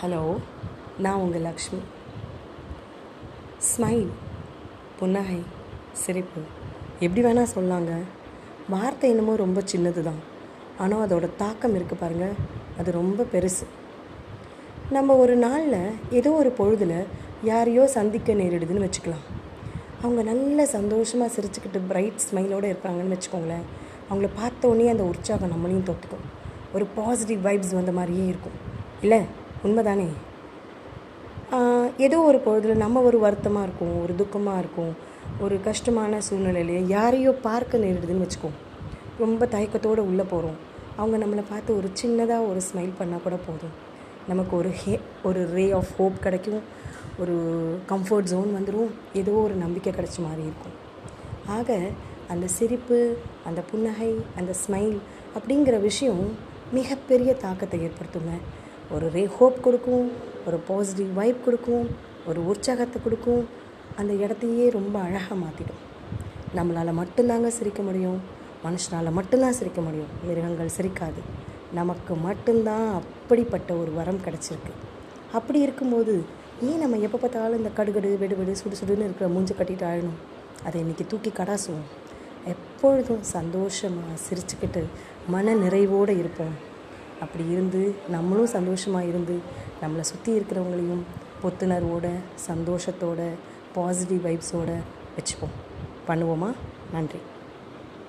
Hello நான் உங்கள் Lakshmi. Smile புன்னகை சிரிப்பு. எப்படி வேணால் சொல்லாங்க. வார்த்தை என்னமோ ரொம்ப சின்னது தான் ஆனால் அதோட தாக்கம் இருக்குது பாருங்கள் அது ரொம்ப பெருசு. நம்ம ஒரு நாளில் ஏதோ ஒரு பொழுதில் யாரையோ சந்திக்க நேரிடுதுன்னு வச்சுக்கலாம். அவங்க நல்ல சந்தோஷமாக சிரிச்சுக்கிட்டு பிரைட் ஸ்மைலோடு இருக்காங்கன்னு வச்சுக்கோங்களேன். அவங்கள பார்த்த உடனே அந்த உற்சாகம் நம்மளையும் தொட்டுக்கும். ஒரு பாசிட்டிவ் வைப்ஸ் வந்த மாதிரியே இருக்கும். இல்லை? உண்மைதானே? ஏதோ ஒரு பொழுதில் நம்ம ஒரு வருத்தமாக இருக்கும் ஒரு துக்கமாக இருக்கும் ஒரு கஷ்டமான சூழ்நிலையிலே யாரையோ பார்க்க நேரிடுதுன்னு வச்சுக்கோ. ரொம்ப தயக்கத்தோடு உள்ளே போகிறோம் அவங்க நம்மளை பார்த்து ஒரு சின்னதாக ஒரு ஸ்மைல் பண்ணால் கூட போதும். நமக்கு ஒரு ஹே ஒரு ரே ஆஃப் ஹோப் கிடைக்கும். ஒரு கம்ஃபர்ட் ஜோன் வந்துடும் ஏதோ ஒரு நம்பிக்கை கிடைச்ச மாதிரி இருக்கும். ஆக அந்த சிரிப்பு அந்த புன்னகை அந்த ஸ்மைல் அப்படிங்கிற விஷயம் மிகப்பெரிய தாக்கத்தை ஏற்படுத்துங்க. ஒரு ரே ஹோப் கொடுக்கும் ஒரு பாசிட்டிவ் வைப் கொடுக்கும் ஒரு உற்சாகத்தை கொடுக்கும். அந்த இடத்தையே ரொம்ப அழகாக மாற்றிடும் நம்மளால் மட்டும்தாங்க சிரிக்க முடியும். மனுஷனால் மட்டும்தான் சிரிக்க முடியும். மிருகங்கள் சிரிக்காது. நமக்கு மட்டும்தான் அப்படிப்பட்ட ஒரு வரம் கிடச்சிருக்கு. அப்படி இருக்கும்போது ஏன் நம்ம எப்போ பார்த்தாலும் இந்த கடுகடு வெடுவெடு சுடு சுடுன்னு இருக்கிற மூஞ்ச கட்டிட்டு ஆழணும் அதை இன்றைக்கி தூக்கி கடாசுவோம். எப்பொழுதும் சந்தோஷமாக சிரிச்சுக்கிட்டு மன நிறைவோடு இருப்போம். அப்படி இருந்து நம்மளும் சந்தோஷமாக இருந்து நம்மளை சுற்றி இருக்கிறவங்களையும் புத்துணர்வோட சந்தோஷத்தோட பாசிட்டிவ் வைப்ஸோட வச்சுப்போம். பண்ணுவோமா? நன்றி.